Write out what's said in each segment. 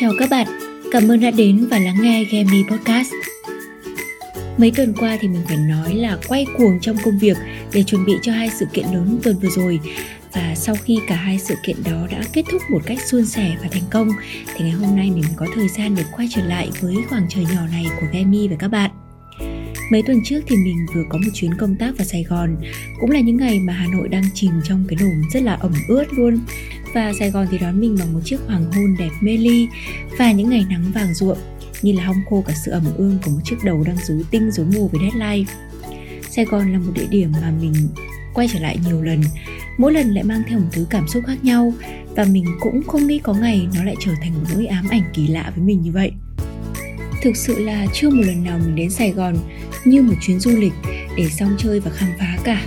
Chào các bạn, cảm ơn đã đến và lắng nghe Gemi Podcast. Mấy tuần qua thì mình phải nói là quay cuồng trong công việc để chuẩn bị cho hai sự kiện lớn tuần vừa rồi và sau khi cả hai sự kiện đó đã kết thúc một cách suôn sẻ và thành công thì ngày hôm nay mình có thời gian được quay trở lại với khoảng trời nhỏ này của Gemi và các bạn. Mấy tuần trước thì mình vừa có một chuyến công tác vào Sài Gòn Cũng là những ngày mà Hà Nội đang chìm trong cái nồm rất là ẩm ướt luôn và Sài Gòn thì đón mình bằng một chiếc hoàng hôn đẹp mê ly Và những ngày nắng vàng ruộng Như là hong khô cả sự ẩm ương của một chiếc đầu đang rối tinh rối mù với deadline. Sài Gòn là một địa điểm mà mình quay trở lại nhiều lần, Mỗi lần lại mang theo một thứ cảm xúc khác nhau Và mình cũng không nghĩ có ngày nó lại trở thành một nỗi ám ảnh kỳ lạ với mình như vậy. Thực sự là chưa một lần nào mình đến Sài Gòn như một chuyến du lịch để xong chơi và khám phá cả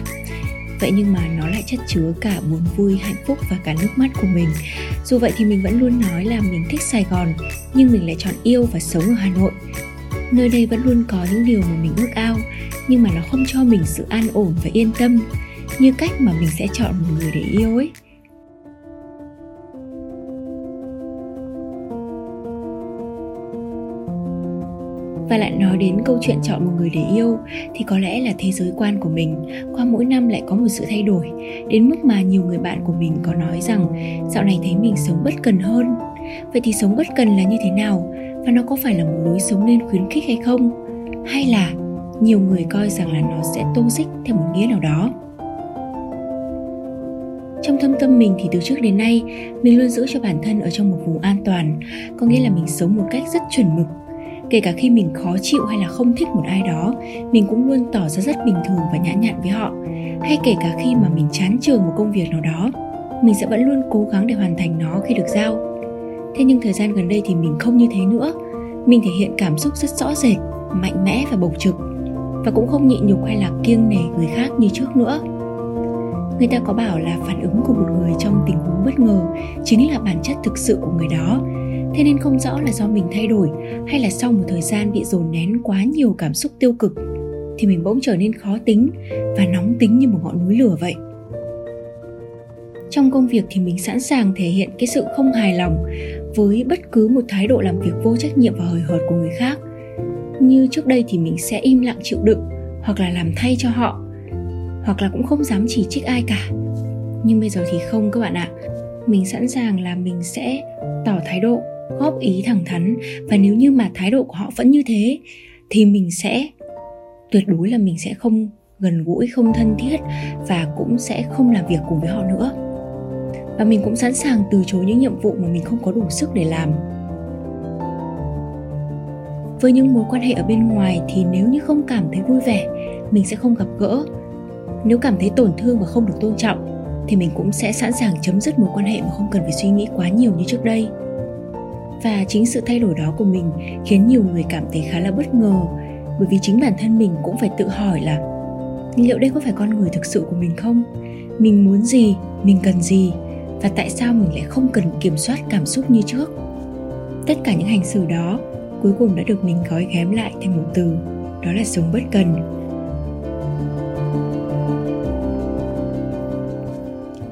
vậy nhưng mà nó lại chất chứa cả buồn vui, hạnh phúc và cả nước mắt của mình. Dù vậy thì mình vẫn luôn nói là mình thích sài gòn, nhưng mình lại chọn yêu và sống ở hà nội. Nơi đây vẫn luôn có những điều mà mình ước ao, nhưng mà nó không cho mình sự an ổn và yên tâm như cách mà mình sẽ chọn một người để yêu ấy. Và lại nói đến câu chuyện chọn một người để yêu, thì có lẽ là thế giới quan của mình, qua mỗi năm lại có một sự thay đổi. Đến mức mà nhiều người bạn của mình có nói rằng, dạo này thấy mình sống bất cần hơn. Vậy thì sống bất cần là như thế nào? Và nó có phải là một lối sống nên khuyến khích hay không? Hay là nhiều người coi rằng là nó sẽ tô xích theo một nghĩa nào đó? Trong thâm tâm mình thì từ trước đến nay, mình luôn giữ cho bản thân ở trong một vùng an toàn, có nghĩa là mình sống một cách rất chuẩn mực kể cả khi mình khó chịu hay là không thích một ai đó, mình cũng luôn tỏ ra rất bình thường và nhã nhặn với họ. Hay kể cả khi mà mình chán trường một công việc nào đó, mình sẽ vẫn luôn cố gắng để hoàn thành nó khi được giao. Thế nhưng thời gian gần đây thì mình không như thế nữa. Mình thể hiện cảm xúc rất rõ rệt, mạnh mẽ và bộc trực, và cũng không nhịn nhục hay là kiêng nể người khác như trước nữa. Người ta có bảo là phản ứng của một người trong tình huống bất ngờ chính là bản chất thực sự của người đó thế nên không rõ là do mình thay đổi, hay là sau một thời gian bị dồn nén quá nhiều cảm xúc tiêu cực, thì mình bỗng trở nên khó tính và nóng tính như một ngọn núi lửa vậy. Trong công việc thì mình sẵn sàng thể hiện cái sự không hài lòng với bất cứ một thái độ làm việc vô trách nhiệm và hời hợt của người khác. Như trước đây thì mình sẽ im lặng chịu đựng, hoặc là làm thay cho họ, hoặc là cũng không dám chỉ trích ai cả. Nhưng bây giờ thì không các bạn ạ. Mình sẵn sàng là mình sẽ tỏ thái độ góp ý thẳng thắn và nếu như mà thái độ của họ vẫn như thế thì mình sẽ, tuyệt đối là mình sẽ không gần gũi, không thân thiết và cũng sẽ không làm việc cùng với họ nữa. Và mình cũng sẵn sàng từ chối những nhiệm vụ mà mình không có đủ sức để làm. Với những mối quan hệ ở bên ngoài thì nếu như không cảm thấy vui vẻ, mình sẽ không gặp gỡ. Nếu cảm thấy tổn thương và không được tôn trọng thì mình cũng sẽ sẵn sàng chấm dứt mối quan hệ mà không cần phải suy nghĩ quá nhiều như trước đây và chính sự thay đổi đó của mình khiến nhiều người cảm thấy khá là bất ngờ, bởi vì chính bản thân mình cũng phải tự hỏi là, liệu đây có phải con người thực sự của mình không? Mình muốn gì? Mình cần gì? Và tại sao mình lại không cần kiểm soát cảm xúc như trước? Tất cả những hành xử đó cuối cùng đã được mình gói ghém lại thành một từ, đó là sống bất cần.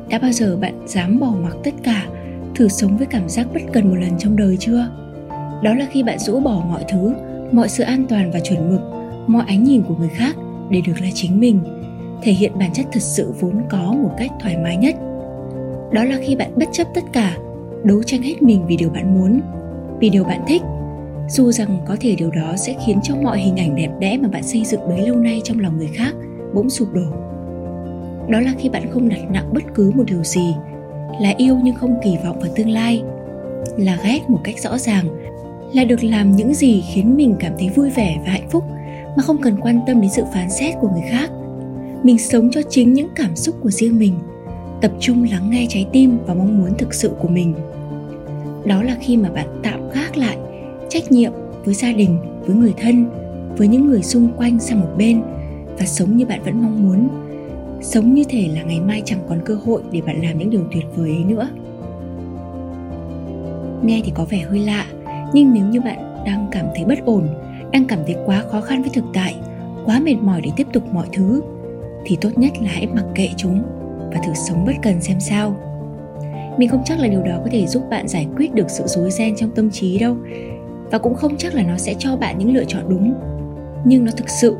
Đã bao giờ bạn dám bỏ mặc tất cả thử sống với cảm giác bất cần một lần trong đời chưa? Đó là khi bạn rũ bỏ mọi thứ, mọi sự an toàn và chuẩn mực, mọi ánh nhìn của người khác để được là chính mình, thể hiện bản chất thật sự vốn có một cách thoải mái nhất. Đó là khi bạn bất chấp tất cả, đấu tranh hết mình vì điều bạn muốn, vì điều bạn thích. Dù rằng có thể điều đó sẽ khiến cho mọi hình ảnh đẹp đẽ mà bạn xây dựng bấy lâu nay trong lòng người khác bỗng sụp đổ. Đó là khi bạn không đặt nặng bất cứ một điều gì là yêu nhưng không kỳ vọng vào tương lai, là ghét một cách rõ ràng, là được làm những gì khiến mình cảm thấy vui vẻ và hạnh phúc mà không cần quan tâm đến sự phán xét của người khác. Mình sống cho chính những cảm xúc của riêng mình, tập trung lắng nghe trái tim và mong muốn thực sự của mình. Đó là khi mà bạn tạm gác lại trách nhiệm với gia đình, với người thân, với những người xung quanh sang một bên và sống như bạn vẫn mong muốn sống như thể là ngày mai chẳng còn cơ hội để bạn làm những điều tuyệt vời ấy nữa. Nghe thì có vẻ hơi lạ, nhưng nếu như bạn đang cảm thấy bất ổn, đang cảm thấy quá khó khăn với thực tại, quá mệt mỏi để tiếp tục mọi thứ, thì tốt nhất là hãy mặc kệ chúng và thử sống bất cần xem sao. Mình không chắc là điều đó có thể giúp bạn giải quyết được sự rối ren trong tâm trí đâu, và cũng không chắc là nó sẽ cho bạn những lựa chọn đúng. Nhưng nó thực sự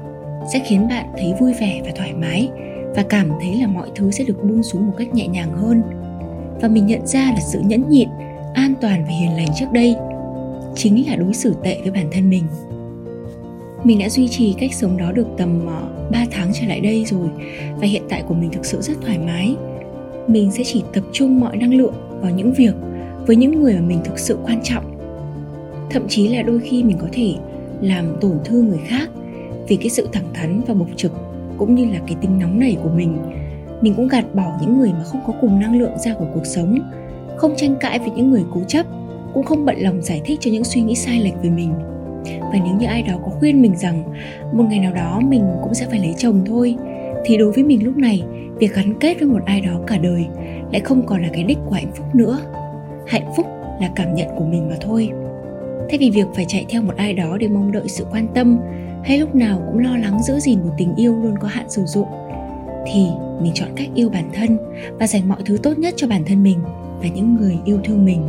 sẽ khiến bạn thấy vui vẻ và thoải mái và cảm thấy là mọi thứ sẽ được buông xuống một cách nhẹ nhàng hơn. Và mình nhận ra là sự nhẫn nhịn, an toàn và hiền lành trước đây chính là đối xử tệ với bản thân mình. Mình đã duy trì cách sống đó được tầm ờ, 3 tháng trở lại đây rồi và hiện tại của mình thực sự rất thoải mái. Mình sẽ chỉ tập trung mọi năng lượng vào những việc với những người mà mình thực sự quan trọng. Thậm chí là đôi khi mình có thể làm tổn thương người khác vì cái sự thẳng thắn và bộc trực cũng như là cái tính nóng nảy của mình. Mình cũng gạt bỏ những người mà không có cùng năng lượng ra của cuộc sống, không tranh cãi với những người cố chấp, cũng không bận lòng giải thích cho những suy nghĩ sai lệch về mình. Và nếu như ai đó có khuyên mình rằng một ngày nào đó mình cũng sẽ phải lấy chồng thôi, thì đối với mình lúc này, việc gắn kết với một ai đó cả đời lại không còn là cái đích của hạnh phúc nữa. Hạnh phúc là cảm nhận của mình mà thôi. Thay vì việc phải chạy theo một ai đó để mong đợi sự quan tâm hay lúc nào cũng lo lắng giữ gìn một tình yêu luôn có hạn sử dụng, thì mình chọn cách yêu bản thân và dành mọi thứ tốt nhất cho bản thân mình và những người yêu thương mình.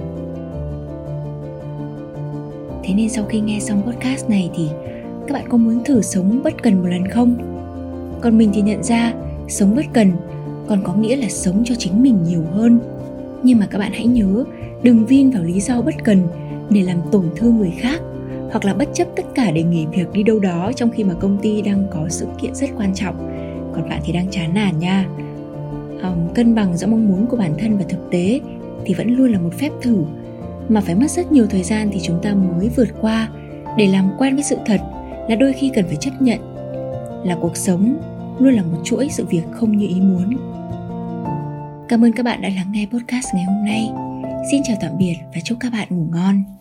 Thế nên sau khi nghe xong podcast này thì các bạn có muốn thử sống bất cần một lần không? Còn mình thì nhận ra sống bất cần còn có nghĩa là sống cho chính mình nhiều hơn. Nhưng mà các bạn hãy nhớ, đừng vin vào lý do bất cần để làm tổn thương người khác hoặc là bất chấp tất cả để nghỉ việc đi đâu đó trong khi mà công ty đang có sự kiện rất quan trọng. Còn bạn thì đang chán nản nha. Um, cân bằng giữa mong muốn của bản thân và thực tế thì vẫn luôn là một phép thử. Mà phải mất rất nhiều thời gian thì chúng ta mới vượt qua để làm quen với sự thật là đôi khi cần phải chấp nhận là cuộc sống luôn là một chuỗi sự việc không như ý muốn. Cảm ơn các bạn đã lắng nghe podcast ngày hôm nay. Xin chào tạm biệt và chúc các bạn ngủ ngon.